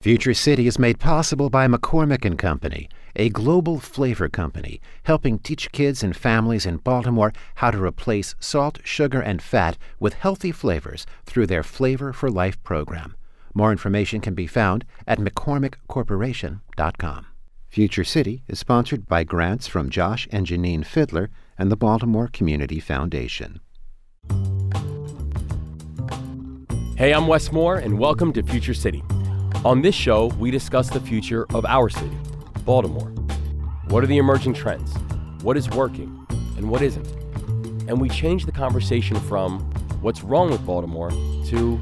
Future City is made possible by McCormick and Company, a global flavor company helping teach kids and families in Baltimore how to replace salt, sugar, and fat with healthy flavors through their Flavor for Life program. More information can be found at McCormickCorporation.com. Future City is sponsored by grants from Josh and Janine Fiddler and the Baltimore Community Foundation. Hey, I'm Wes Moore, and welcome to Future City. On this show, we discuss the future of our city, Baltimore. What are the emerging trends? What is working and what isn't? And we change the conversation from what's wrong with Baltimore to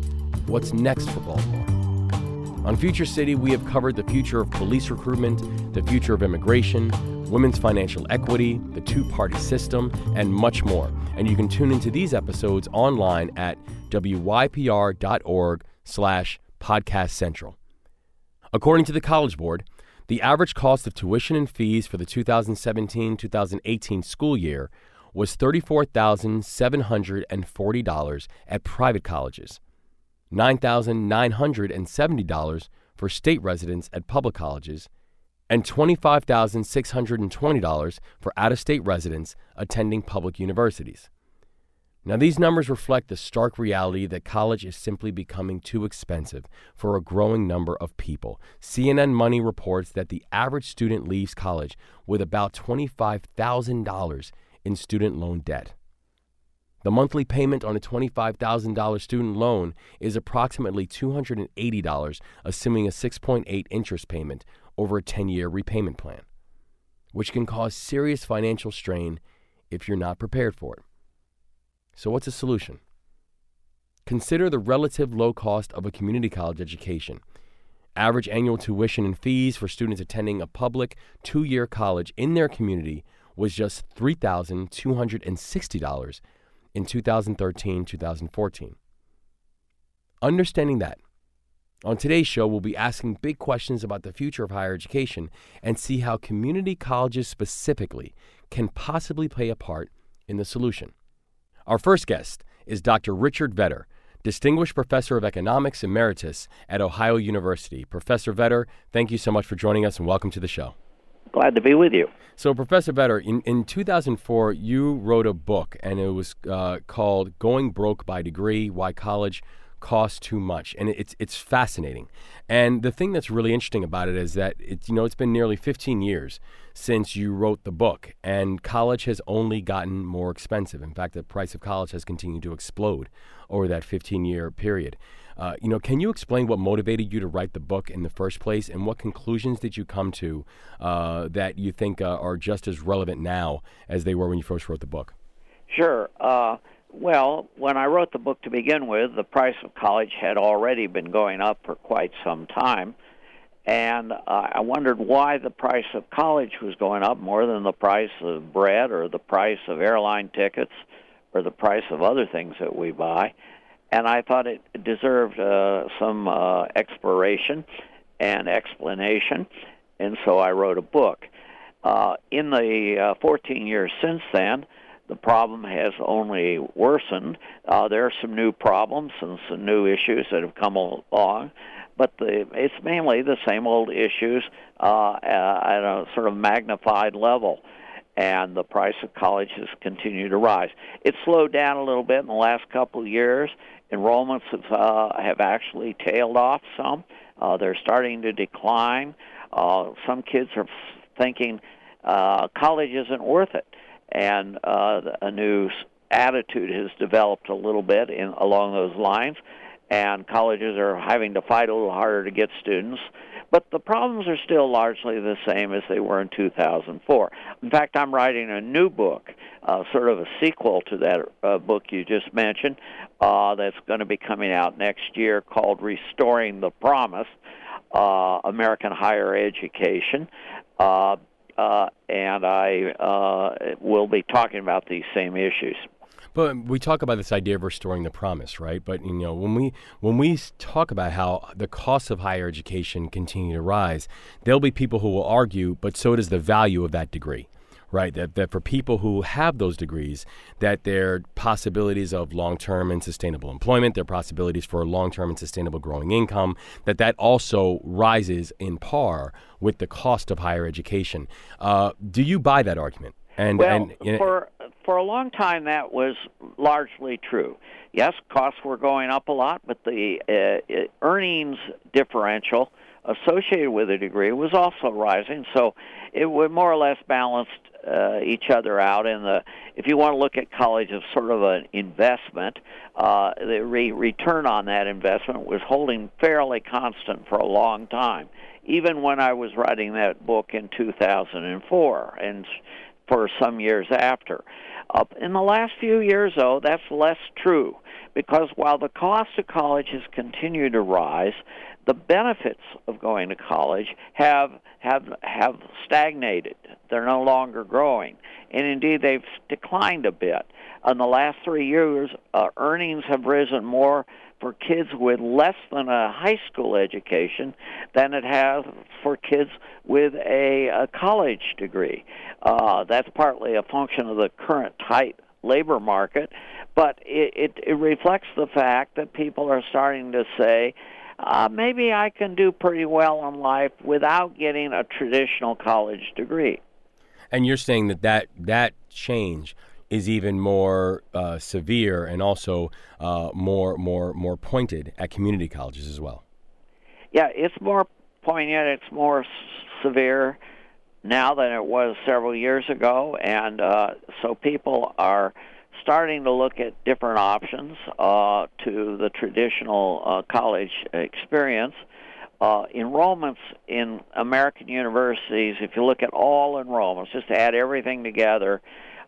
what's next for Baltimore. On Future City, we have covered the future of police recruitment, the future of immigration, women's financial equity, the two party system, and much more. And you can tune into these episodes online at wypr.org slash podcast central. According to the College Board, the average cost of tuition and fees for the 2017 2018 school year was $34,740 at private colleges, $9,970 for state residents at public colleges, and $25,620 for out of state residents attending public universities. Now, these numbers reflect the stark reality that college is simply becoming too expensive for a growing number of people. CNN Money reports that the average student leaves college with about $25,000 in student loan debt. The monthly payment on a $25,000 student loan is approximately $280, assuming a 6.8 interest payment over a 10 year repayment plan, which can cause serious financial strain if you're not prepared for it. So, what's the solution? Consider the relative low cost of a community college education. Average annual tuition and fees for students attending a public two year college in their community was just $3,260 in 2013 2014. Understanding that, on today's show, we'll be asking big questions about the future of higher education and see how community colleges specifically can possibly play a part in the solution. Our first guest is Dr. Richard Vedder, Distinguished Professor of Economics Emeritus at Ohio University. Professor Vedder, thank you so much for joining us and welcome to the show. Glad to be with you. So, Professor Vedder, in, in 2004, you wrote a book and it was uh, called Going Broke by Degree Why College costs too much, and it's it's fascinating. And the thing that's really interesting about it is that it's you know it's been nearly 15 years since you wrote the book, and college has only gotten more expensive. In fact, the price of college has continued to explode over that 15 year period. Uh, you know, can you explain what motivated you to write the book in the first place, and what conclusions did you come to uh, that you think uh, are just as relevant now as they were when you first wrote the book? Sure. Well, when I wrote the book to begin with, the price of college had already been going up for quite some time. And uh, I wondered why the price of college was going up more than the price of bread or the price of airline tickets or the price of other things that we buy. And I thought it deserved uh, some uh, exploration and explanation. And so I wrote a book. Uh, in the uh, 14 years since then, the problem has only worsened. Uh, there are some new problems and some new issues that have come along, but the, it's mainly the same old issues uh, at a sort of magnified level. And the price of college has continued to rise. It's slowed down a little bit in the last couple of years. Enrollments have uh, have actually tailed off some. Uh, they're starting to decline. Uh, some kids are thinking uh, college isn't worth it and uh, a new attitude has developed a little bit in along those lines, and colleges are having to fight a little harder to get students. But the problems are still largely the same as they were in 2004. In fact, I'm writing a new book, uh, sort of a sequel to that uh, book you just mentioned, uh, that's going to be coming out next year called Restoring the Promise uh, American Higher Education. Uh, uh, and I uh, will be talking about these same issues. But we talk about this idea of restoring the promise, right? But you know, when we when we talk about how the costs of higher education continue to rise, there'll be people who will argue, but so does the value of that degree, right? That, that for people who have those degrees, that their possibilities of long-term and sustainable employment, their possibilities for long-term and sustainable growing income, that that also rises in par with the cost of higher education. Uh, do you buy that argument? And, well, and, for for a long time that was largely true. Yes, costs were going up a lot, but the uh, earnings differential associated with a degree was also rising. So it would more or less balanced uh, each other out. And the if you want to look at college as sort of an investment, uh, the re- return on that investment was holding fairly constant for a long time, even when I was writing that book in 2004 and for some years after. Uh, in the last few years, though, that's less true because while the cost of college has continued to rise, the benefits of going to college have have have stagnated. They're no longer growing, and indeed they've declined a bit. In the last three years, uh, earnings have risen more for kids with less than a high school education than it has for kids with a, a college degree. Uh, that's partly a function of the current tight labor market, but it, it, it reflects the fact that people are starting to say, uh, maybe I can do pretty well in life without getting a traditional college degree. And you're saying that that, that change is even more uh, severe and also uh, more more more pointed at community colleges as well. Yeah, it's more poignant. It's more s- severe now than it was several years ago, and uh, so people are starting to look at different options uh, to the traditional uh, college experience. Uh, enrollments in American universities, if you look at all enrollments, just to add everything together,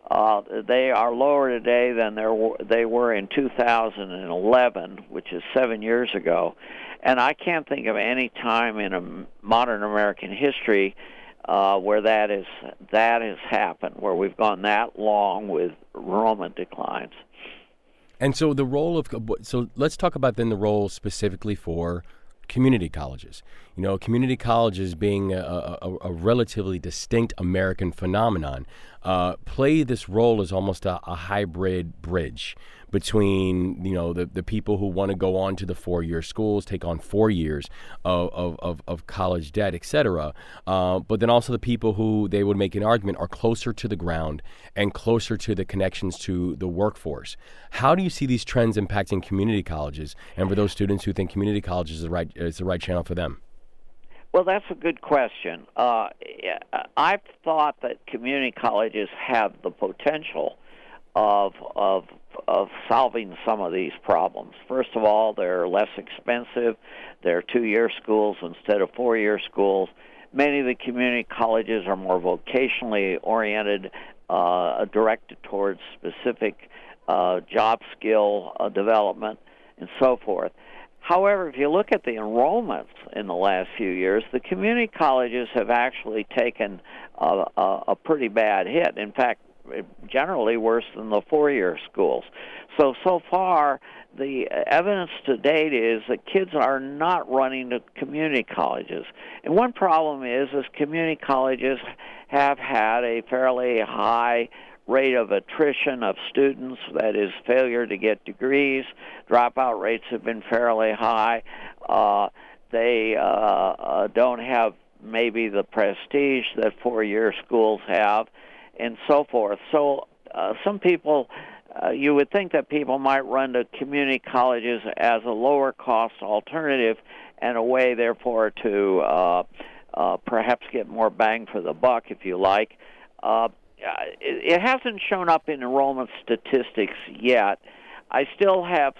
uh, they are lower today than they were in 2011, which is seven years ago. And I can't think of any time in a modern American history uh, where that is that has happened, where we've gone that long with enrollment declines. And so the role of so let's talk about then the role specifically for community colleges. You know, community colleges being a, a, a relatively distinct American phenomenon, uh, play this role as almost a, a, hybrid bridge between you know the, the people who want to go on to the four year schools, take on four years of, of, of, of college debt, etc. Uh, but then also the people who they would make an argument are closer to the ground and closer to the connections to the workforce. How do you see these trends impacting community colleges and for those students who think community college is the right is the right channel for them? Well, that's a good question. Uh, I've thought that community colleges have the potential of of of solving some of these problems. First of all, they're less expensive. They're two-year schools instead of four-year schools. Many of the community colleges are more vocationally oriented, uh, directed towards specific uh, job skill uh, development, and so forth. However, if you look at the enrollments in the last few years, the community colleges have actually taken a, a, a pretty bad hit. In fact, generally worse than the four-year schools. So so far, the evidence to date is that kids are not running to community colleges. And one problem is, is community colleges have had a fairly high rate of attrition of students, that is, failure to get degrees. Dropout rates have been fairly high. Uh, they uh, uh, don't have maybe the prestige that four year schools have, and so forth. So, uh, some people. Uh, you would think that people might run to community colleges as a lower cost alternative and a way, therefore, to uh, uh, perhaps get more bang for the buck, if you like. Uh, it, it hasn't shown up in enrollment statistics yet. I still have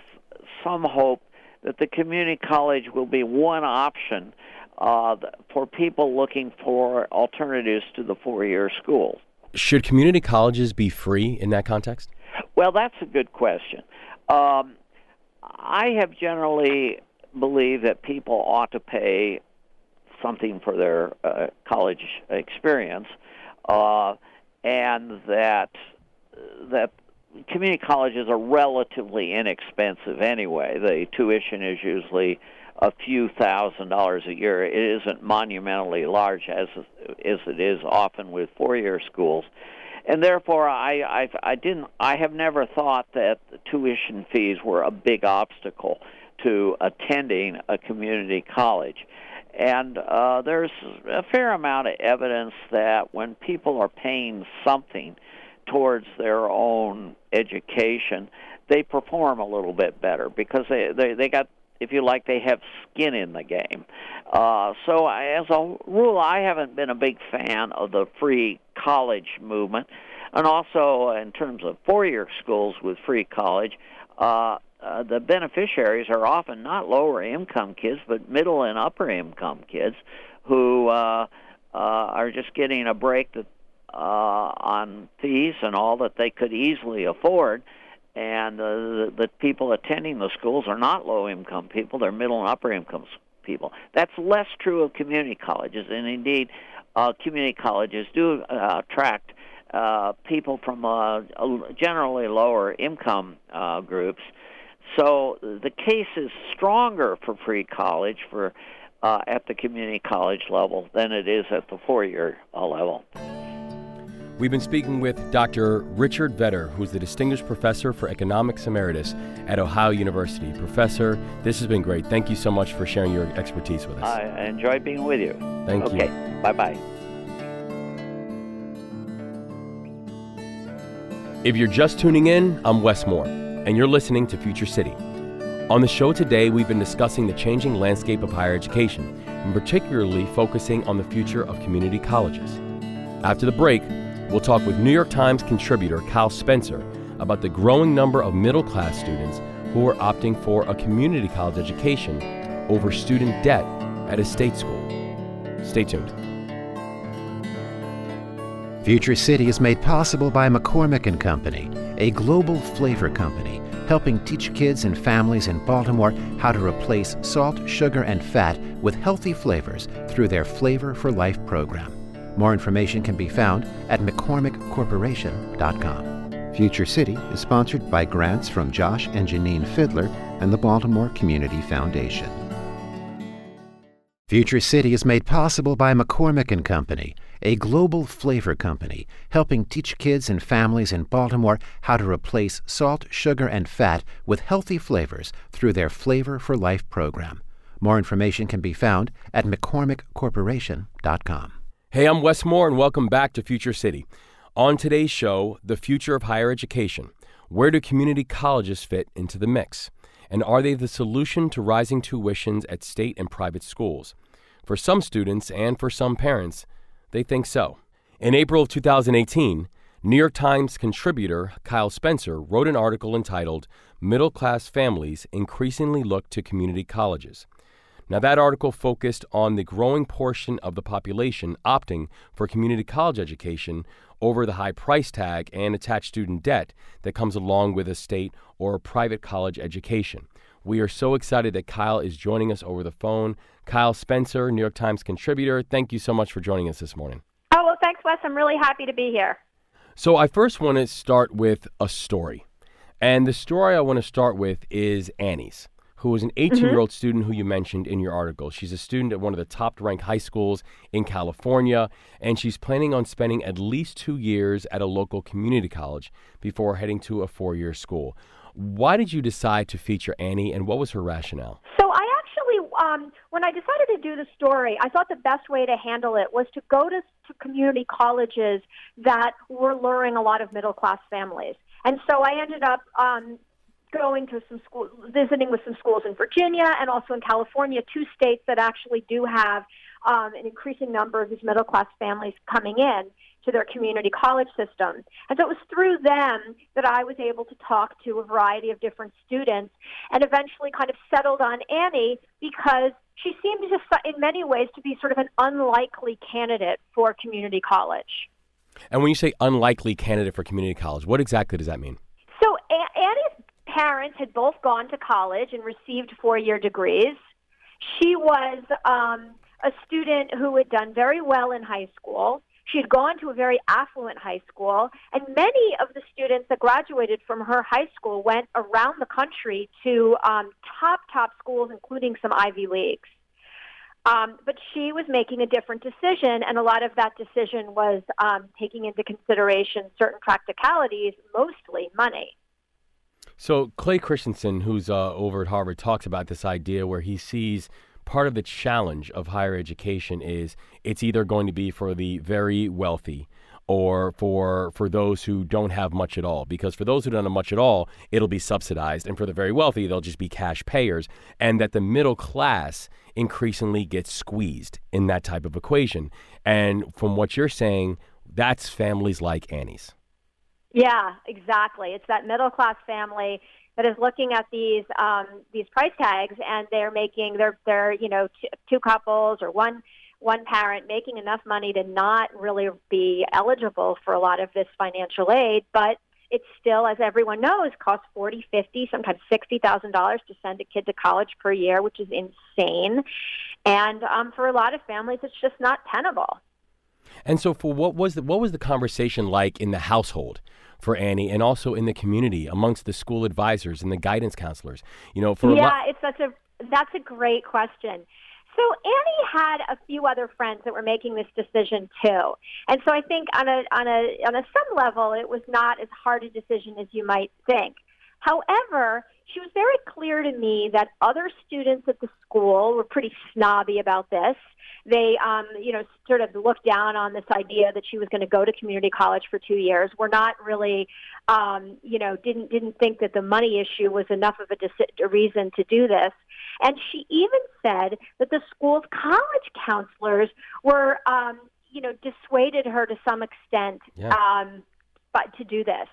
some hope that the community college will be one option uh, for people looking for alternatives to the four-year schools. Should community colleges be free in that context? Well, that's a good question. Um, I have generally believed that people ought to pay something for their uh, college experience. Uh, and that that community colleges are relatively inexpensive anyway. The tuition is usually a few thousand dollars a year. It isn't monumentally large as as it is often with four-year schools, and therefore I I, I didn't I have never thought that the tuition fees were a big obstacle to attending a community college. And uh, there's a fair amount of evidence that when people are paying something towards their own education, they perform a little bit better because they they, they got if you like, they have skin in the game. Uh, so, I, as a rule, I haven't been a big fan of the free college movement. And also, in terms of four year schools with free college, uh, uh, the beneficiaries are often not lower income kids, but middle and upper income kids who uh, uh, are just getting a break that, uh, on fees and all that they could easily afford. And uh, the, the people attending the schools are not low income people, they're middle and upper income people. That's less true of community colleges, and indeed, uh, community colleges do uh, attract uh, people from uh, generally lower income uh, groups so the case is stronger for free college for uh, at the community college level than it is at the four-year uh, level. We've been speaking with Dr. Richard Vedder, who's the Distinguished Professor for Economics Emeritus at Ohio University. Professor, this has been great. Thank you so much for sharing your expertise with us. I enjoyed being with you. Thank okay. you. Okay, bye bye. If you're just tuning in, I'm Wes Moore and you're listening to Future City. On the show today, we've been discussing the changing landscape of higher education, and particularly focusing on the future of community colleges. After the break, we'll talk with New York Times contributor Kyle Spencer about the growing number of middle class students who are opting for a community college education over student debt at a state school. Stay tuned. Future City is made possible by McCormick and Company, a global flavor company helping teach kids and families in Baltimore how to replace salt, sugar, and fat with healthy flavors through their Flavor for Life program. More information can be found at McCormickCorporation.com. Future City is sponsored by grants from Josh and Janine Fiddler and the Baltimore Community Foundation. Future City is made possible by McCormick and Company a global flavor company helping teach kids and families in Baltimore how to replace salt, sugar, and fat with healthy flavors through their Flavor for Life program. More information can be found at McCormickCorporation.com. Hey, I'm Wes Moore, and welcome back to Future City. On today's show, the future of higher education. Where do community colleges fit into the mix? And are they the solution to rising tuitions at state and private schools? For some students and for some parents, they think so. In April of 2018, New York Times contributor Kyle Spencer wrote an article entitled Middle Class Families Increasingly Look to Community Colleges. Now, that article focused on the growing portion of the population opting for community college education over the high price tag and attached student debt that comes along with a state or private college education. We are so excited that Kyle is joining us over the phone. Kyle Spencer, New York Times contributor, thank you so much for joining us this morning. Oh, well, thanks, Wes. I'm really happy to be here. So, I first want to start with a story. And the story I want to start with is Annie's, who is an 18 year old mm-hmm. student who you mentioned in your article. She's a student at one of the top ranked high schools in California, and she's planning on spending at least two years at a local community college before heading to a four year school. Why did you decide to feature Annie, and what was her rationale? So I actually, um, when I decided to do the story, I thought the best way to handle it was to go to, to community colleges that were luring a lot of middle class families. And so I ended up um, going to some schools, visiting with some schools in Virginia and also in California, two states that actually do have um, an increasing number of these middle class families coming in to their community college system. And so it was through them that I was able to talk to a variety of different students and eventually kind of settled on Annie because she seemed to, in many ways, to be sort of an unlikely candidate for community college. And when you say unlikely candidate for community college, what exactly does that mean? Parents had both gone to college and received four-year degrees. She was um, a student who had done very well in high school. She had gone to a very affluent high school, and many of the students that graduated from her high school went around the country to um, top, top schools, including some Ivy Leagues. Um, but she was making a different decision, and a lot of that decision was um, taking into consideration certain practicalities, mostly money. So Clay Christensen, who's uh, over at Harvard, talks about this idea where he sees part of the challenge of higher education is it's either going to be for the very wealthy or for for those who don't have much at all. Because for those who don't have much at all it'll be subsidized. And for the very wealthy they'll just be cash payers. And that the middle class increasingly gets squeezed in that type of equation. And from what you're saying that's families like Annie's yeah, exactly. It's that middle class family that is looking at these um, these price tags, and they're making they're they're you know two couples or one one parent making enough money to not really be eligible for a lot of this financial aid, but it still, as everyone knows, costs forty, fifty, sometimes sixty thousand dollars to send a kid to college per year, which is insane. And um, for a lot of families, it's just not tenable. And so, for what was the, what was the conversation like in the household for Annie, and also in the community amongst the school advisors and the guidance counselors? You know, for yeah, it's such a that's a great question. So Annie had a few other friends that were making this decision too, and so I think on a on a on a some level, it was not as hard a decision as you might think. However, she was very clear to me that other students at the school were pretty snobby about this. They, um, you know, sort of looked down on this idea that she was going to go to community college for two years. Were not really, um, you know, didn't didn't think that the money issue was enough of a, deci- a reason to do this. And she even said that the school's college counselors were, um, you know, dissuaded her to some extent, Yeah. um, but to do this.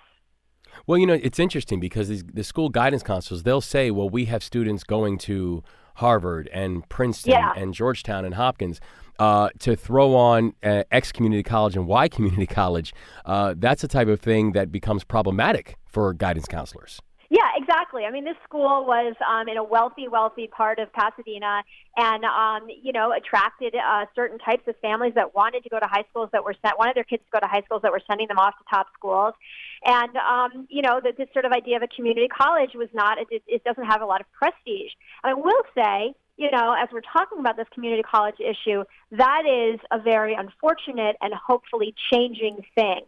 Well, you know, it's interesting because these, the school guidance counselors, they'll say, well, we have students going to Harvard and Princeton Yeah. and Georgetown and Hopkins. Uh, to throw on uh, X community college and Y community college, uh, that's a type of thing that becomes problematic for guidance counselors. Yeah, exactly. I mean, this school was um, in a wealthy, wealthy part of Pasadena, and um, you know, attracted uh, certain types of families that wanted to go to high schools that were sent wanted their kids to go to high schools that were sending them off to top schools, and um, you know, that this sort of idea of a community college was not it, it doesn't have a lot of prestige. And I will say, you know, as we're talking about this community college issue, that is a very unfortunate and hopefully changing thing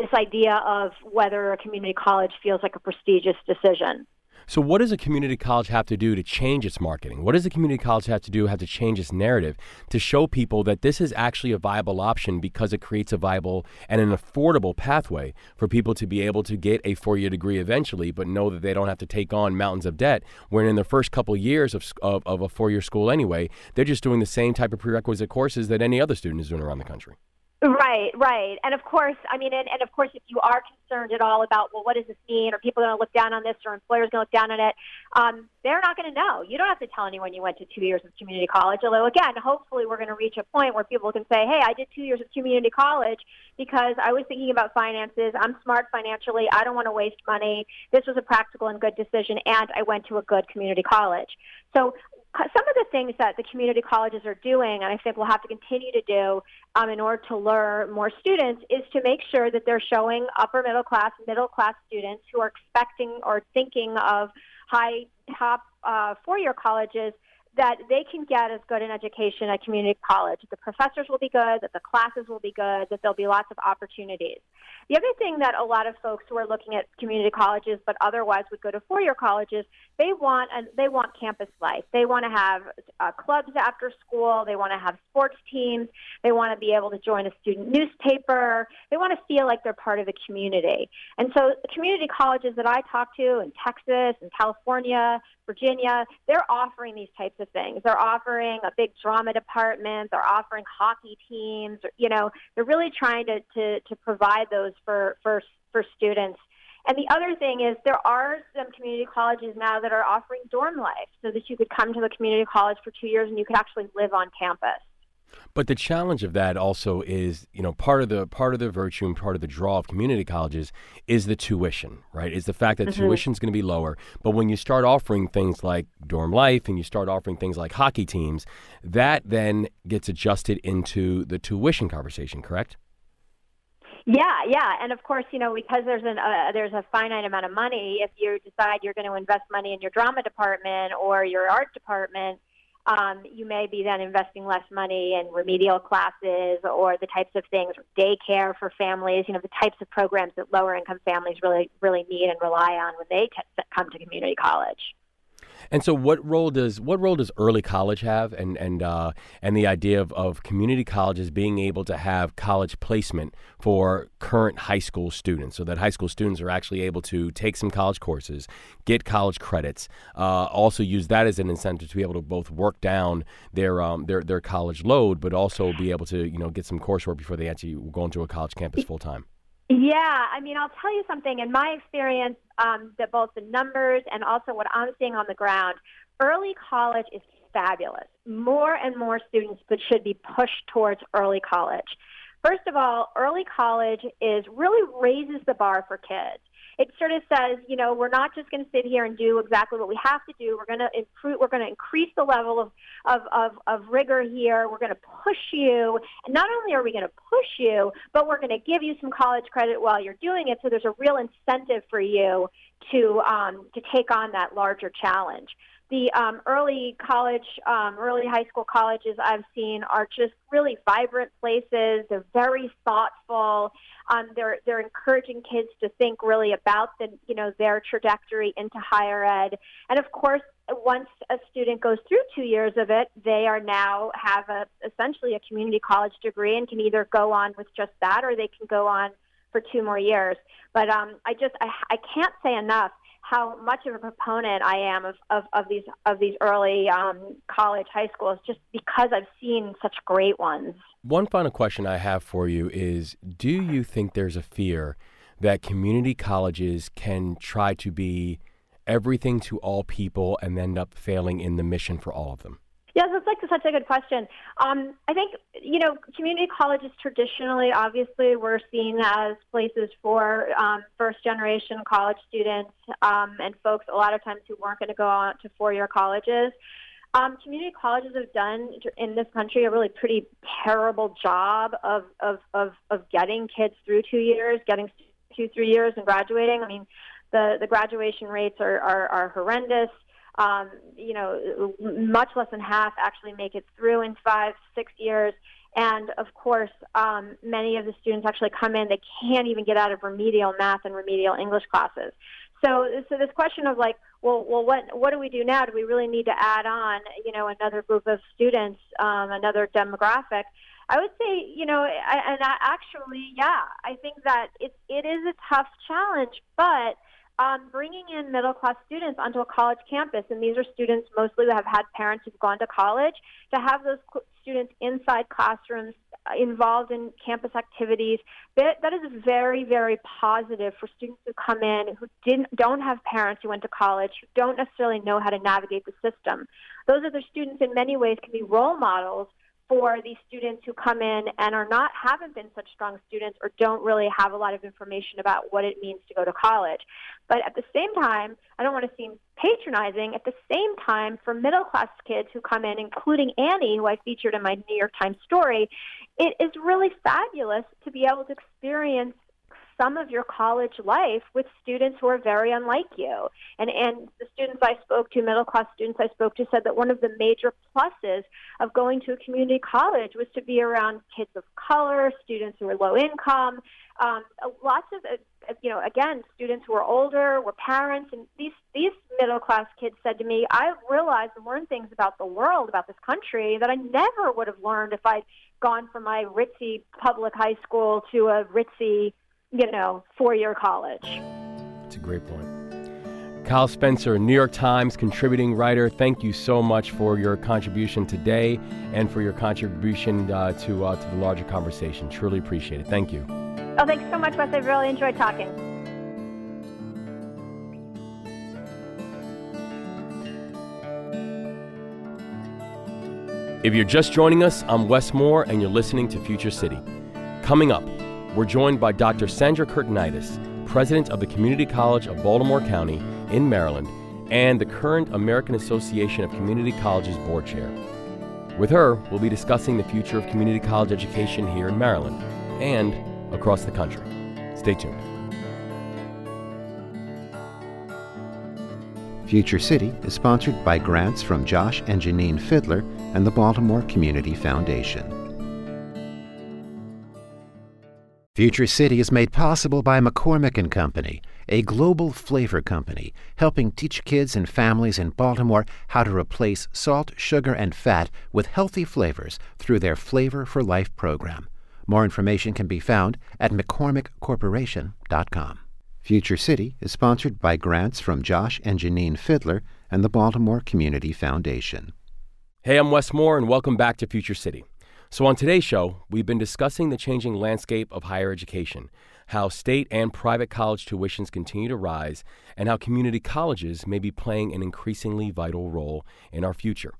this idea of whether a community college feels like a prestigious decision. So, what does a community college have to do to change its marketing? What does a community college have to do have to change its narrative to show people that this is actually a viable option because it creates a viable and an affordable pathway for people to be able to get a four year degree eventually, but know that they don't have to take on mountains of debt when in the first couple years of, of, of a four year school anyway, they're just doing the same type of prerequisite courses that any other student is doing around the country. Right, right. And of course, I mean, and, and of course, if you are concerned at all about, well, what does this mean? Are people going to look down on this or employers going to look down on it? Um, they're not going to know. You don't have to tell anyone you went to two years of community college. Although, again, hopefully we're going to reach a point where people can say, hey, I did two years of community college because I was thinking about finances. I'm smart financially. I don't want to waste money. This was a practical and good decision, and I went to a good community college. So some of the things that the community colleges are doing, and I think we'll have to continue to do um, in order to lure more students, is to make sure that they're showing upper middle class, middle class students who are expecting or thinking of high top uh, four year colleges that they can get as good an education at community college. The professors will be good, that the classes will be good, that there'll be lots of opportunities. The other thing that a lot of folks who are looking at community colleges but otherwise would go to four-year colleges, they want and they want campus life. They want to have uh, clubs after school. They want to have sports teams. They want to be able to join a student newspaper. They want to feel like they're part of the community. And so, community colleges that I talk to in Texas and California, Virginia, they're offering these types of things. They're offering a big drama department. They're offering hockey teams. You know, they're really trying to to, to provide those for for for students. And the other thing is there are some community colleges now that are offering dorm life so that you could come to the community college for two years and you could actually live on campus. But the challenge of that also is, you know, part of the part of the virtue and part of the draw of community colleges is the tuition, right? Is the fact that mm-hmm. tuition is going to be lower. But when you start offering things like dorm life and you start offering things like hockey teams, that then gets adjusted into the tuition conversation, correct? Yeah, yeah, and of course, you know, because there's an uh, there's a finite amount of money. If you decide you're going to invest money in your drama department or your art department, um, you may be then investing less money in remedial classes or the types of things, daycare for families. You know, the types of programs that lower income families really really need and rely on when they t- come to community college. And so, what role does what role does early college have, and and uh, and the idea of, of community colleges being able to have college placement for current high school students, so that high school students are actually able to take some college courses, get college credits, uh, also use that as an incentive to be able to both work down their um, their their college load, but also be able to you know get some coursework before they actually go into a college campus full time. Yeah, I mean, I'll tell you something. In my experience, um, that both the numbers and also what I'm seeing on the ground, early college is fabulous. More and more students should be pushed towards early college. First of all, early college is really raises the bar for kids it sort of says, you know, we're not just going to sit here and do exactly what we have to do. We're going to improve. We're going to increase the level of of of, of rigor here. We're going to push you, and not only are we going to push you, but we're going to give you some college credit while you're doing it. So there's a real incentive for you to um, to take on that larger challenge the um, early college, um, early high school colleges I've seen are just really vibrant places. They're very thoughtful. Um, they're they're encouraging kids to think really about the you know their trajectory into higher ed. And of course, once a student goes through two years of it, they are now have a essentially a community college degree and can either go on with just that or they can go on for two more years. But um, I just I, I can't say enough how much of a proponent I am of, of, of these of these early um, college high schools just because I've seen such great ones. One final question I have for you is do you think there's a fear that community colleges can try to be everything to all people and end up failing in the mission for all of them? Yes, that's like such a good question. Um, I think you know community colleges traditionally, obviously, were seen as places for um, first generation college students um, and folks a lot of times who weren't going to go on to four year colleges. Um, community colleges have done in this country a really pretty terrible job of, of, of, of getting kids through two years, getting two, three years, and graduating. I mean, the, the graduation rates are, are, are horrendous um, you know, much less than half actually make it through in five, six years. And of course, um, many of the students actually come in, they can't even get out of remedial math and remedial English classes. So, so this question of like, well, well, what what do we do now? Do we really need to add on, you know, another group of students, um, another demographic? I would say, you know, and I, actually, yeah, I think that it it is a tough challenge, but um, bringing in middle class students onto a college campus, and these are students mostly who have had parents who've gone to college, to have those students inside classrooms uh, involved in campus activities, that, that is very, very positive for students who come in who didn't, don't have parents who went to college, who don't necessarily know how to navigate the system. Those other students, in many ways, can be role models for these students who come in and are not haven't been such strong students or don't really have a lot of information about what it means to go to college. But at the same time, I don't want to seem patronizing. At the same time, for middle class kids who come in, including Annie, who I featured in my New York Times story, it is really fabulous to be able to experience some of your college life with students who are very unlike you. And and the students I spoke to, middle class students I spoke to, said that one of the major pluses of going to a community college was to be around kids of color, students who are low income, um, lots of uh, you know again students who are older, were parents, and these these middle class kids said to me, I realized and learned things about the world, about this country that I never would have learned if I'd gone from my ritzy public high school to a ritzy you know, four year college. It's a great point. Kyle Spencer, New York Times contributing writer, thank you so much for your contribution today and for your contribution uh, to, uh, to the larger conversation. Truly appreciate it. Thank you. Oh, thanks so much, Wes. I've really enjoyed talking. If you're just joining us, I'm Wes Moore, and you're listening to Future City. Coming up, we're joined by Dr. Sandra Kurtinitis, president of the Community College of Baltimore County in Maryland and the current American Association of Community Colleges board chair. With her, we'll be discussing the future of community college education here in Maryland and across the country. Stay tuned. Future City is sponsored by grants from Josh and Janine Fiddler and the Baltimore Community Foundation. Future City is made possible by McCormick and Company, a global flavor company helping teach kids and families in Baltimore how to replace salt, sugar, and fat with healthy flavors through their Flavor for Life program. More information can be found at McCormickCorporation.com. Future City is sponsored by grants from Josh and Janine Fiddler and the Baltimore Community Foundation. Hey, I'm Wes Moore, and welcome back to Future City. So, on today's show, we've been discussing the changing landscape of higher education, how state and private college tuitions continue to rise, and how community colleges may be playing an increasingly vital role in our future.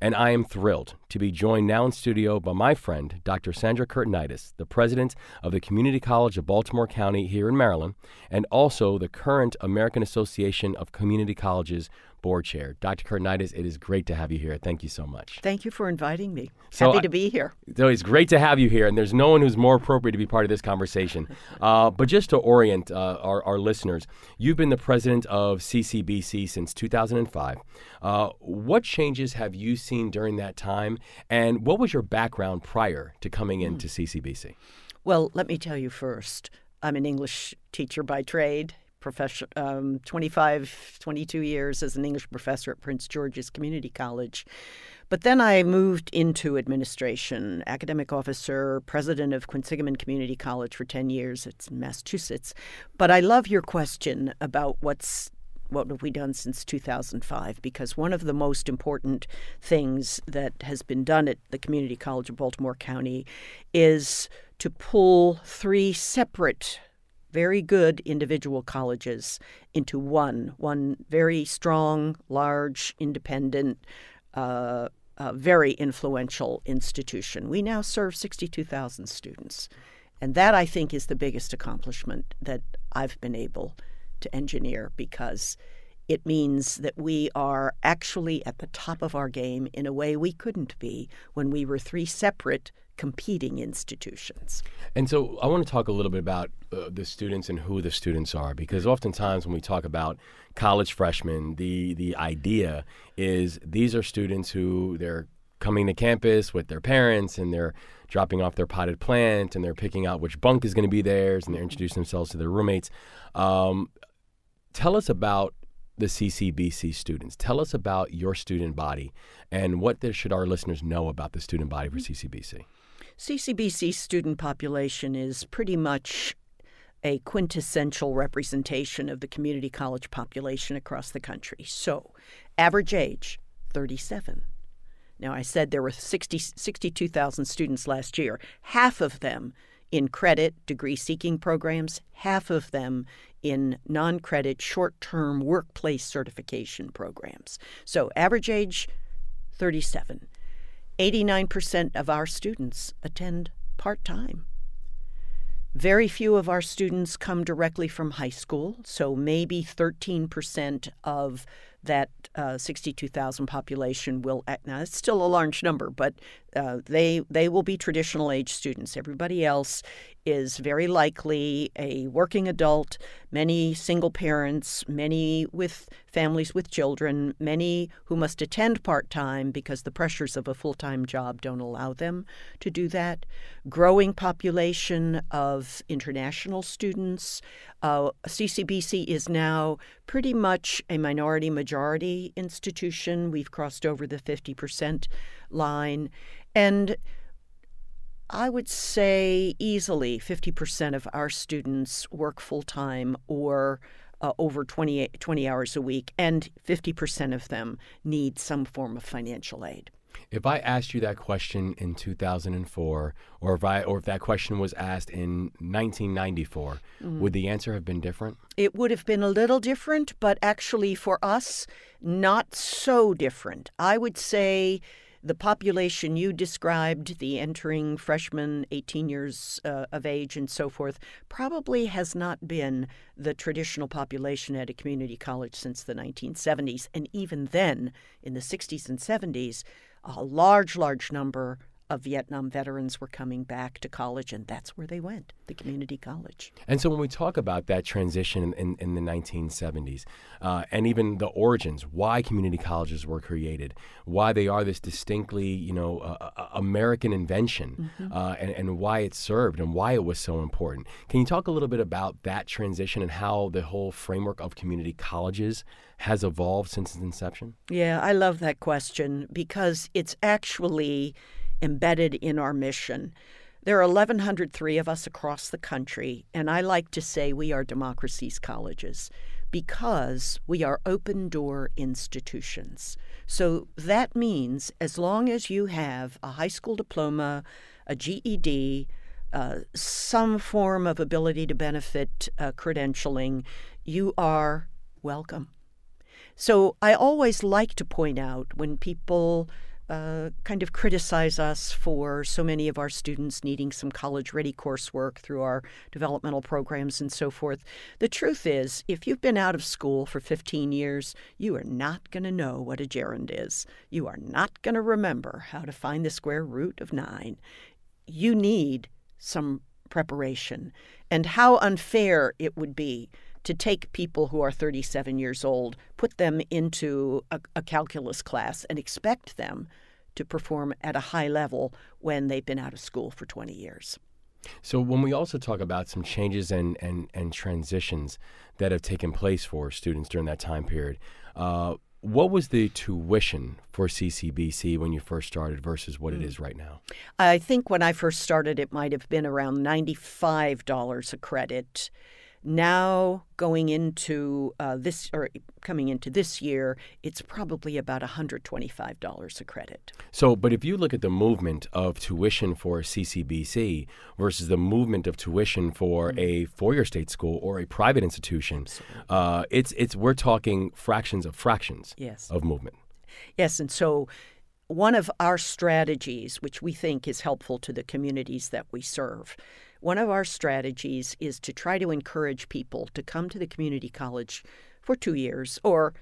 And I am thrilled to be joined now in studio by my friend, Dr. Sandra Kurtinitis, the president of the Community College of Baltimore County here in Maryland, and also the current American Association of Community Colleges board chair. Dr. Kurtinitis, it is great to have you here. Thank you so much. Thank you for inviting me. So Happy to be here. So it's great to have you here, and there's no one who's more appropriate to be part of this conversation. Uh, but just to orient uh, our, our, listeners, you've been the president of CCBC since 2005. Uh, what changes have you seen during that time, and what was your background prior to coming hmm. into CCBC? Well, let me tell you first. I'm an English teacher by trade professor, um, 25, 22 years as an English professor at Prince George's Community College. But then I moved into administration, academic officer, president of Quinsigamond Community College for 10 years. It's Massachusetts. But I love your question about what's what have we done since 2005? Because one of the most important things that has been done at the Community College of Baltimore County is to pull three separate very good individual colleges into one, one very strong, large, independent, uh, uh, very influential institution. We now serve 62,000 students. And that, I think, is the biggest accomplishment that I've been able to engineer because it means that we are actually at the top of our game in a way we couldn't be when we were three separate competing institutions. And so I want to talk a little bit about uh, the students and who the students are because oftentimes when we talk about college freshmen, the the idea is these are students who they're coming to campus with their parents and they're dropping off their potted plant and they're picking out which bunk is going to be theirs and they're introducing themselves to their roommates. Um, tell us about the CCBC students. Tell us about your student body and what should our listeners know about the student body for CCBC. CCBC student population is pretty much a quintessential representation of the community college population across the country. So, average age 37. Now, I said there were 60, 62,000 students last year, half of them in credit degree seeking programs, half of them in non credit short term workplace certification programs. So, average age 37. 89% of our students attend part time. Very few of our students come directly from high school, so maybe 13% of that uh, 62,000 population will. Now, it's still a large number, but uh, they they will be traditional age students. Everybody else is very likely a working adult, many single parents, many with families with children, many who must attend part time because the pressures of a full time job don't allow them to do that. Growing population of international students. Uh, CCBC is now pretty much a minority majority institution. We've crossed over the 50% line. And I would say easily 50% of our students work full time or uh, over 20, 20 hours a week, and 50% of them need some form of financial aid. If I asked you that question in 2004, or if I, or if that question was asked in 1994, mm. would the answer have been different? It would have been a little different, but actually for us, not so different. I would say the population you described, the entering freshmen, 18 years uh, of age, and so forth, probably has not been the traditional population at a community college since the 1970s. And even then, in the 60s and 70s, a large, large number of Vietnam veterans were coming back to college, and that's where they went, the community college. And so when we talk about that transition in, in the 1970s, uh, and even the origins, why community colleges were created, why they are this distinctly, you know, uh, American invention, mm-hmm. uh, and, and why it served and why it was so important. Can you talk a little bit about that transition and how the whole framework of community colleges has evolved since its inception? Yeah, I love that question because it's actually embedded in our mission. There are 1,103 of us across the country, and I like to say we are democracy's colleges because we are open door institutions. So that means as long as you have a high school diploma, a GED, uh, some form of ability to benefit uh, credentialing, you are welcome. So I always like to point out when people uh, kind of criticize us for so many of our students needing some college ready coursework through our developmental programs and so forth. The truth is, if you've been out of school for 15 years, you are not going to know what a gerund is. You are not going to remember how to find the square root of 9. You need some preparation. And how unfair it would be to take people who are 37 years old, put them into a, a, calculus class, and expect them to perform at a high level when they've been out of school for 20 years. So, when we also talk about some changes and, and, and transitions that have taken place for students during that time period, uh, what was the tuition for CCBC when you first started versus what it hmm. right now? I think when I first started, it might have been around $95 a credit. Now, going into uh, this or coming into this year, it's probably about $125 a credit. So, but if you look at the movement of tuition for CCBC versus the movement of tuition for mm-hmm. a four-year state school or a private institution, uh, it's it's we're talking fractions of fractions yes. of movement. Yes, and so one of our strategies, which we think is helpful to the communities that we serve, one of our strategies is to try to encourage people to come to the community college for two years, or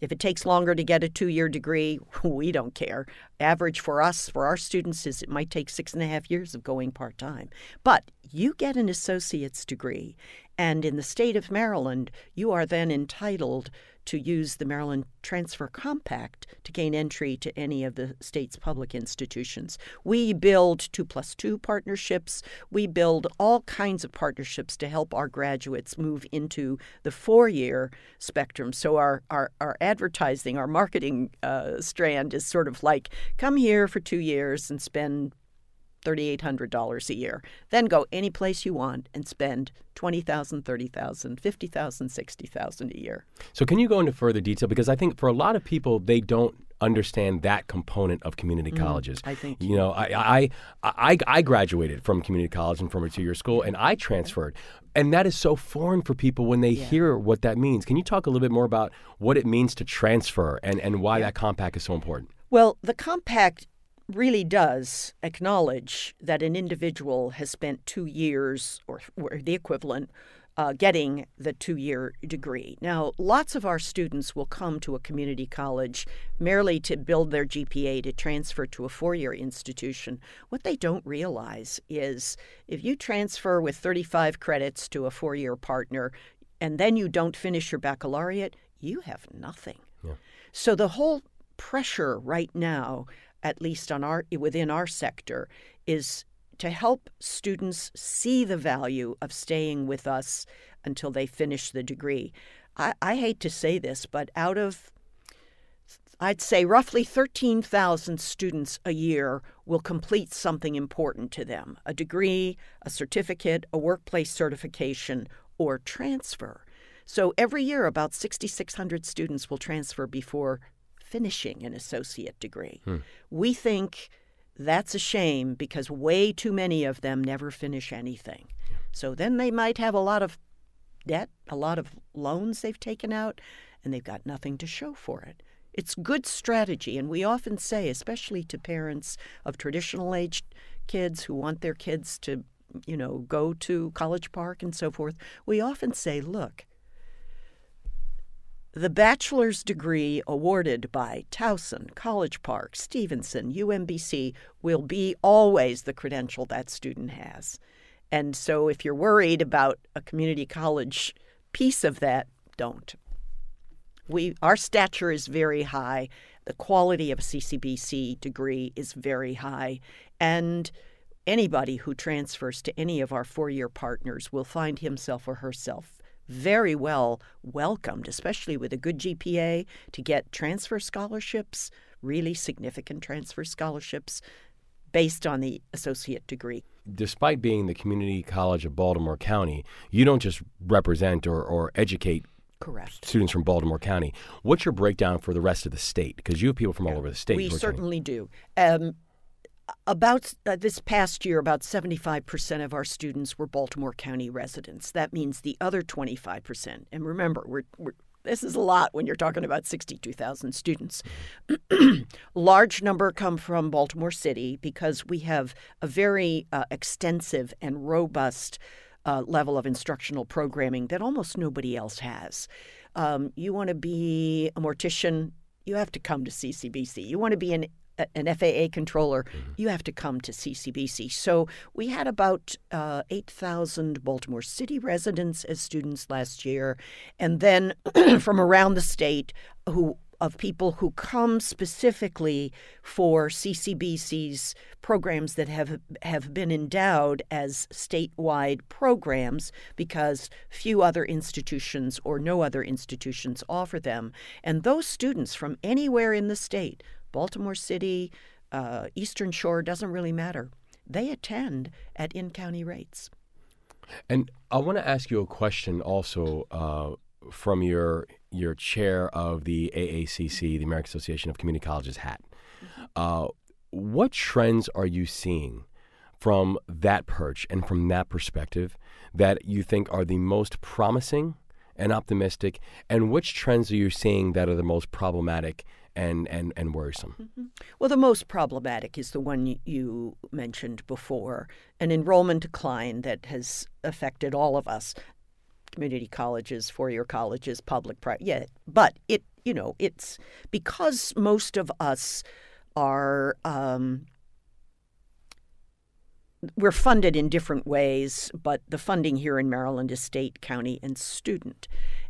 if it takes longer to get a two year degree, we don't care. Average for us, for our students, is it might take six and a half years of going part time. But you get an associate's degree, and in the state of Maryland, you are then entitled to use the Maryland Transfer Compact to gain entry to any of the state's public institutions. We build two plus two partnerships. We build all kinds of partnerships to help our graduates move into the four year spectrum. So, our, our, our advertising, our marketing uh, strand is sort of like come here for two years and spend $3,800 a year. Then go any place you want and spend $20,000, $30,000, $50,000, $60,000 a year. So, can you go into further detail? Because I think for a lot of people, they don't understand that component of community mm, colleges. I think you know, I, I I I graduated from community college and from a two-year school, and I transferred, and that is so foreign for people when they yeah. hear what that means. Can you talk a little bit more about what it means to transfer and and why yeah. that compact is so important? Well, the compact really does acknowledge that an individual has spent two years or, or the equivalent uh, getting the two year degree. Now, lots of our students will come to a community college merely to build their GPA to transfer to a four year institution. What they don't realize is if you transfer with 35 credits to a four year partner and then you don't finish your baccalaureate, you have nothing. Yeah. So the whole pressure right now at least on our within our sector, is to help students see the value of staying with us until they finish the degree. I, I hate to say this, but out of I'd say roughly 13,000 students a year will complete something important to them a degree, a certificate, a workplace certification, or transfer. So every year, about 6,600 students will transfer before finishing an associate degree. Hmm. We think that's a shame because way too many of them never finish anything. So then they might have a lot of debt, a lot of loans they've taken out, and they've got nothing to show for it. It's good strategy, and we often say, especially to parents of traditional aged kids who want their kids to, you know, go to College Park and so forth, we often say, look, the bachelor's degree awarded by Towson, College Park, Stevenson, UMBC will be always the credential that student has. And so if you're worried about a community college piece of that, don't. We our stature is very high. The quality of a CCBC degree is very high, and anybody who transfers to any of our four-year partners will find himself or herself very well welcomed, especially with a good GPA, to get transfer scholarships, really significant transfer scholarships based on the associate degree. Despite being the Community College of Baltimore County, you don't just represent or, or educate Correct. students from Baltimore County. What's your breakdown for the rest of the state? Because you have people from all over the state. We certainly do. Um, about uh, this past year, about 75% of our students were Baltimore County residents. That means the other 25%. And remember, we're, we're this is a lot when you're talking about 62,000 students. Large number come from Baltimore City because we have a very uh, extensive and robust uh, level of instructional programming that almost nobody else has. Um, you want to be a mortician, you have to come to CCBC. You want to be an an FAA controller, mm-hmm. you have to come to CCBC. So we had about uh, 8,000 Baltimore City residents as students last year, and then from around the state who of people who come specifically for CCBC's programs that have have been endowed as statewide programs because few other institutions or no other institutions offer them. And those students from anywhere in the state Baltimore City, uh, Eastern Shore, doesn't really matter. They attend at in county rates. And I want to ask you a question also uh, from your your chair of the AACC, the American Association of Community Colleges hat. Mm-hmm. Uh, what trends are you seeing from that perch and from that perspective that you think are the most promising and optimistic? And which trends are you seeing that are the most problematic and, and, and worrisome. Mm-hmm. Well, the most problematic is the one you mentioned before an enrollment decline that has affected all of us community colleges, four year colleges, public, private. Yeah, but it, you know, it's because most of us are. Um, we're funded in different ways, but the funding here in Maryland is state, county, and student.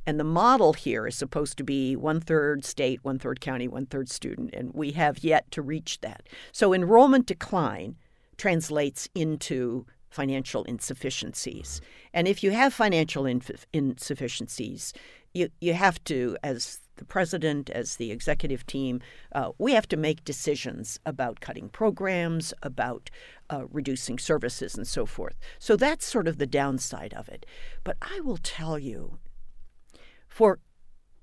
And the model here is supposed to be one third state, one third county, one third student, and we have yet to reach that. So enrollment decline translates into financial insufficiencies. And if you have financial inf- insufficiencies, you, you have to, as the president, as the executive team, uh, we have to make decisions about cutting programs, about uh, reducing services, and so forth. So that's sort of the downside of it. But I will tell you, for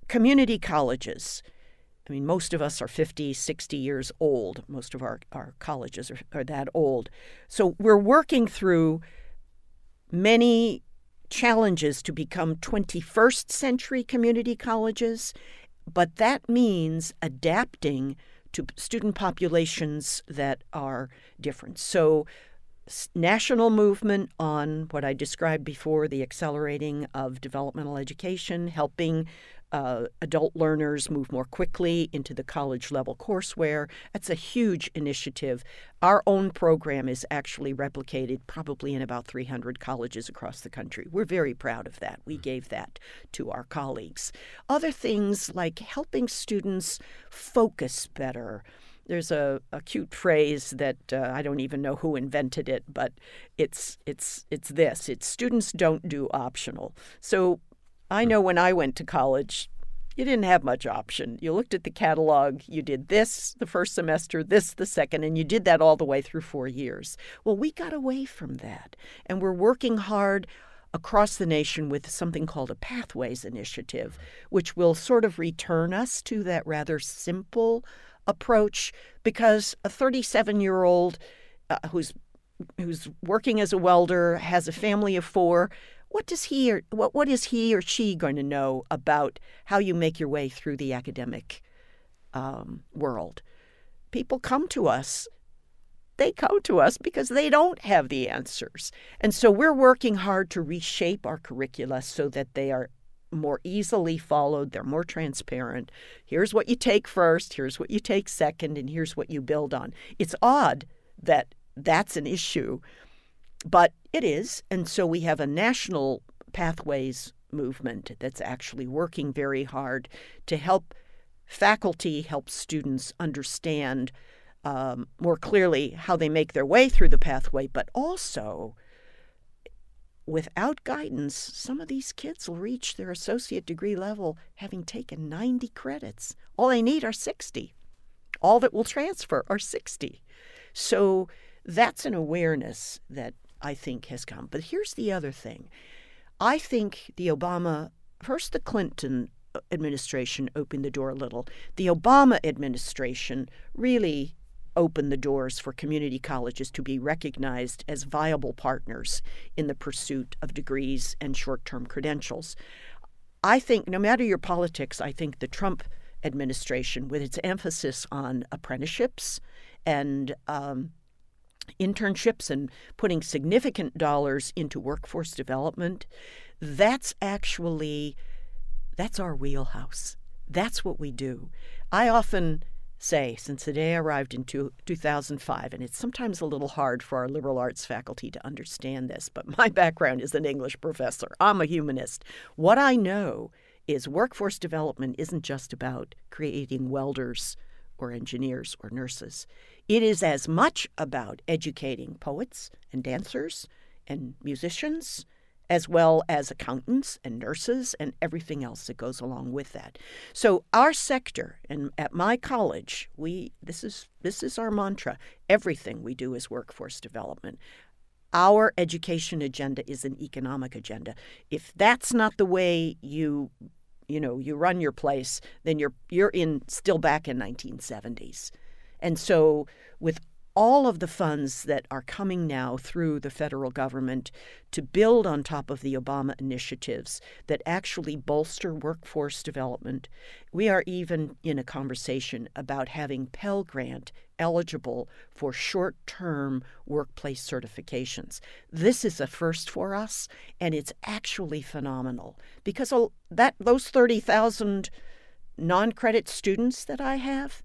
community colleges, I mean, most of us are 50, 60 years old. Most of our, our colleges are, are that old. So we're working through many challenges to become 21st century community colleges, but that means adapting to student populations that are different. So national movement on what I described before the accelerating of developmental education, helping uh, adult learners move more quickly into the college level courseware. That's a huge initiative. Our own program is actually replicated probably in about 300 colleges across the country. We're very proud of that. We gave that to our colleagues. Other things like helping students focus better there's a, a cute phrase that uh, I don't even know who invented it, but it's it's it's this: it's students don't do optional. So I hmm. know when I went to college, you didn't have much option. You looked at the catalog, you did this the first semester, this the second, and you did that all the way through four years. Well, we got away from that, and we're working hard across the nation with something called a Pathways Initiative, which will sort of return us to that rather simple approach because a 37 year old uh, who's who's working as a welder has a family of four what does he or what what is he or she going to know about how you make your way through the academic um, world? People come to us they come to us because they don't have the answers. And so we're working hard to reshape our curricula so that they are more easily followed, they're more transparent. Here's what you take first, here's what you take second, and here's what you build on. It's odd that that's an issue, but it is. And so we have a national pathways movement that's actually working very hard to help faculty, help students understand um, more clearly how they make their way through the pathway, but also without guidance, some of these kids will reach their associate degree level having taken 90 credits. All they need are 60. All that will transfer are 60. So that's an awareness that I think has come. But here's the other thing I think the Obama, first the Clinton administration opened the door a little. The Obama administration really opened the doors for community colleges to be recognized as viable partners in the pursuit of degrees and short term credentials. I think, no matter your politics, I think the Trump administration, with its emphasis on apprenticeships and um, internships and putting significant dollars into workforce development, that's actually that's our wheelhouse. That's what we do. I often say since the day I arrived in two, 2005, and it's sometimes a little hard for our liberal arts faculty to understand this, but my background is an English professor. I'm a humanist. What I know is workforce development isn't just about creating welders or engineers or nurses. It is as much about educating poets and dancers and musicians as well as accountants and nurses and everything else that goes along with that. So our sector and at my college, we this is this is our mantra. Everything we do is workforce development. Our education agenda is an economic agenda. If that's not the way you you know, you run your place, then you're you're in still back in 1970s. And so with all of the funds that are coming now through the federal government to build on top of the Obama initiatives that actually bolster workforce development. We are even in a conversation about having Pell Grant eligible for short term workplace certifications. This is a first for us, and it's actually phenomenal because that, those 30,000 non credit students that I have,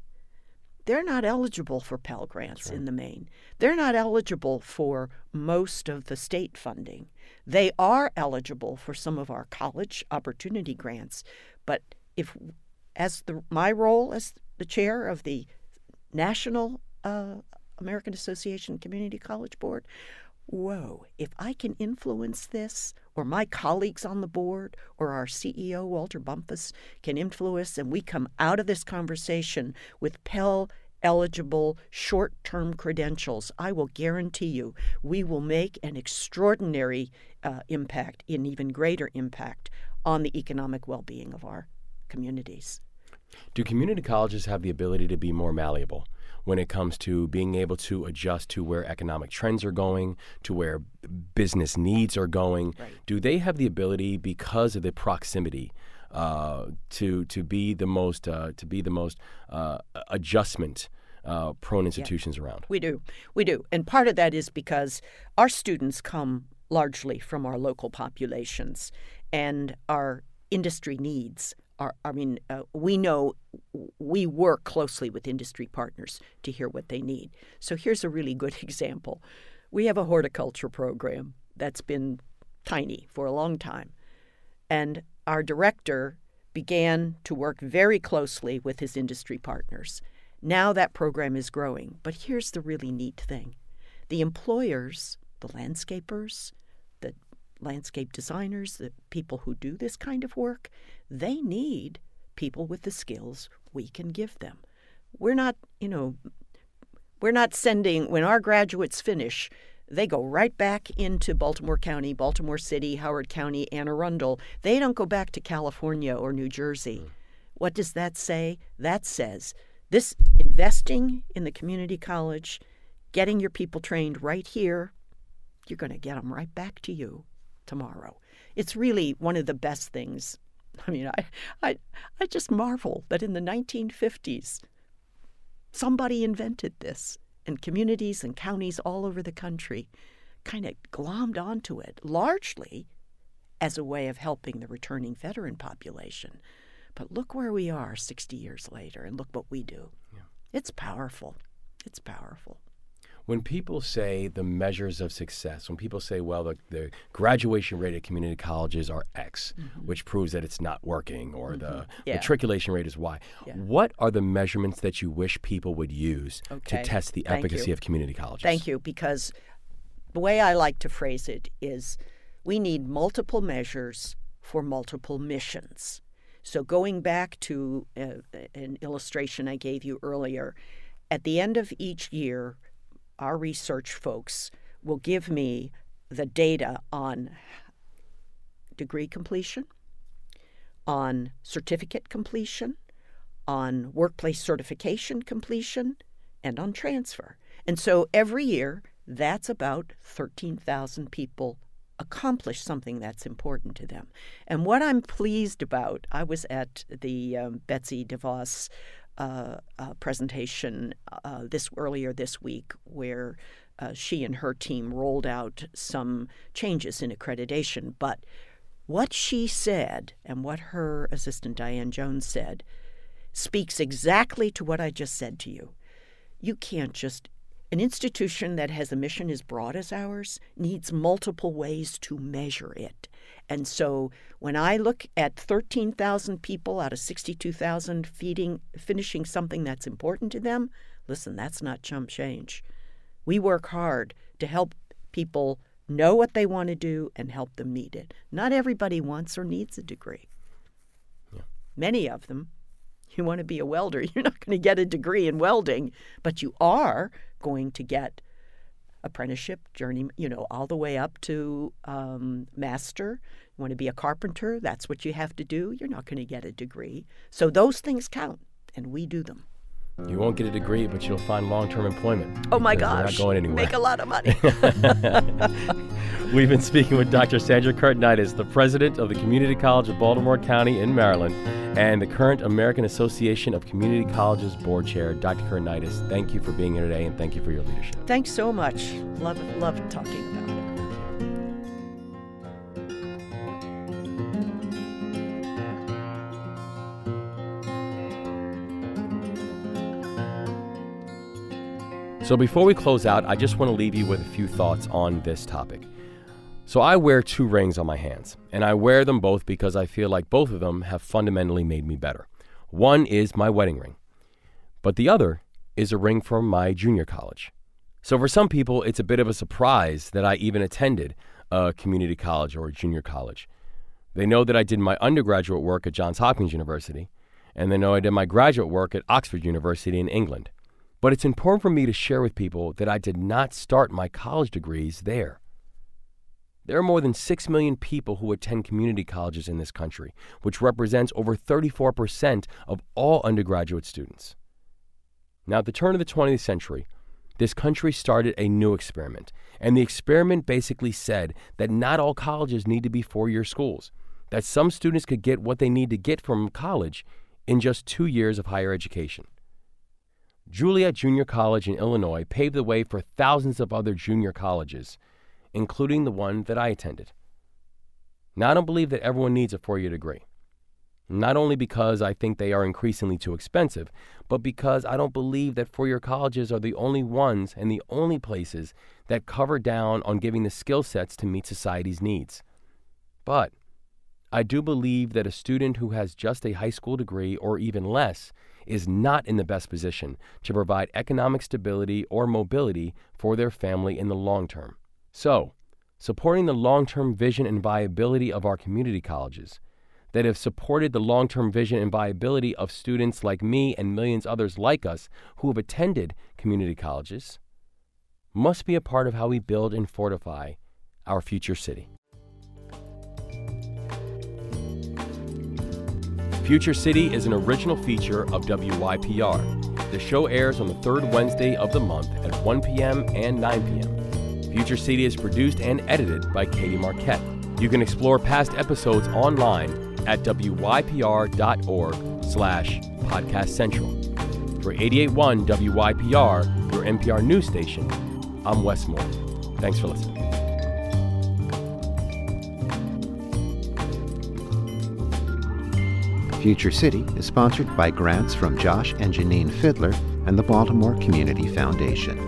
they're not eligible for Pell Grants right. in the main. They're not eligible for most of the state funding. They are eligible for some of our college opportunity grants, but if as the my role as the chair of the National uh, American Association Community College Board, whoa, if I can influence this, or my colleagues on the board, or our CEO, Walter Bumphus, can influence, and we come out of this conversation with Pell eligible short term credentials, I will guarantee you we will make an extraordinary uh, impact, an even greater impact on the economic well being of our communities. Do community colleges have the ability to be more malleable? when it comes to being able to adjust to where economic trends are going, to where business needs are going? Right. Do they have the ability, because of the proximity, uh, to to be the most uh, to be the most uh, adjustment uh, prone institutions yeah. around? We do, we do, and part of that is because our students come largely from our local populations, and our industry needs are, I mean, uh, we know we work closely with industry partners to hear what they need. So here's a really good example. We have a horticulture program that's been tiny for a long time. And our director began to work very closely with his industry partners. Now that program is growing. But here's the really neat thing the employers, the landscapers, the landscape designers, the people who do this kind of work, they need people with the skills we can give them. We're not, you know, we're not sending, when our graduates finish, they go right back into Baltimore County, Baltimore City, Howard County, Anne Arundel. They don't go back to California or New Jersey. Mm. What does that say? That says this investing in the community college, getting your people trained right here, you're going to get them right back to you tomorrow. It's really one of the best things. I mean, I, I, I just marvel that in the 1950s, somebody invented this, and communities and counties all over the country kind of glommed onto it, largely as a way of helping the returning veteran population. But look where we are 60 years later, and look what we do. Yeah. It's powerful. It's powerful. When people say the measures of success, when people say, well, the, the graduation rate at community colleges are X, mm-hmm. which proves that it's not working, or mm-hmm. the yeah. matriculation rate is Y, yeah. what are the measurements that you wish people would use okay. to test the Thank efficacy you. of community colleges? Thank you, because the way I like to phrase it is we need multiple measures for multiple missions. So, going back to uh, an illustration I gave you earlier, at the end of each year, our research folks will give me the data on degree completion, on certificate completion, on workplace certification completion, and on transfer. And so every year, that's about 13,000 people accomplish something that's important to them. And what I'm pleased about, I was at the um, Betsy DeVos uh, presentation uh, this earlier this week where uh, she and her team rolled out some changes in accreditation. But what she said and what her assistant Diane Jones said speaks exactly to what I just said to you. You can't just an institution that has a mission as broad as ours needs multiple ways to measure it. And so when I look at 13,000 people out of 62,000 feeding finishing something that's important to them, listen, that's not chump change. We work hard to help people know what they want to do and help them meet it. Not everybody wants or needs a degree. Yeah. Many of them you want to be a welder, you're not going to get a degree in welding, but you are going to get apprenticeship journey, you know, all the way up to um, master. You want to be a carpenter, that's what you have to do. You're not going to get a degree. So those things count, and we do them. You won't get a degree, but you'll find long-term employment. Oh my gosh! You're not going anywhere. Make a lot of money. We've been speaking with Dr. Sandra Kurtinitis, the president of the Community College of Baltimore County in Maryland, and the current American Association of Community Colleges board chair. Dr. Kurtinitis, thank you for being here today, and thank you for your leadership. Thanks so much. Love, love talking about it. So before we close out, I just want to leave you with a few thoughts on this topic. So I wear two rings on my hands, and I wear them both because I feel like both of them have fundamentally made me better. One is my wedding ring, but the other is a ring from my junior college. So for some people, it's a bit of a surprise that I even attended a community college or a junior college. They know that I did my undergraduate work at Johns Hopkins University, and they know I did my graduate work at Oxford University in England. But it's important for me to share with people that I did not start my college degrees there. There are more than 6 million people who attend community colleges in this country, which represents over 34% of all undergraduate students. Now, at the turn of the 20th century, this country started a new experiment, and the experiment basically said that not all colleges need to be four year schools, that some students could get what they need to get from college in just two years of higher education. Joliet Junior College in Illinois paved the way for thousands of other junior colleges, including the one that I attended. Now, I don't believe that everyone needs a four year degree. Not only because I think they are increasingly too expensive, but because I don't believe that four year colleges are the only ones and the only places that cover down on giving the skill sets to meet society's needs. But I do believe that a student who has just a high school degree or even less is not in the best position to provide economic stability or mobility for their family in the long term. So, supporting the long term vision and viability of our community colleges that have supported the long term vision and viability of students like me and millions others like us who have attended community colleges must be a part of how we build and fortify our future city. Future City is an original feature of WYPR. The show airs on the third Wednesday of the month at 1 p.m. and 9 p.m. Future City is produced and edited by Katie Marquette. You can explore past episodes online at wypr.org slash podcast central. For 88.1 WYPR, your NPR news station, I'm Wes Moore. Thanks for listening. Future City is sponsored by grants from Josh and Janine Fiddler and the Baltimore Community Foundation.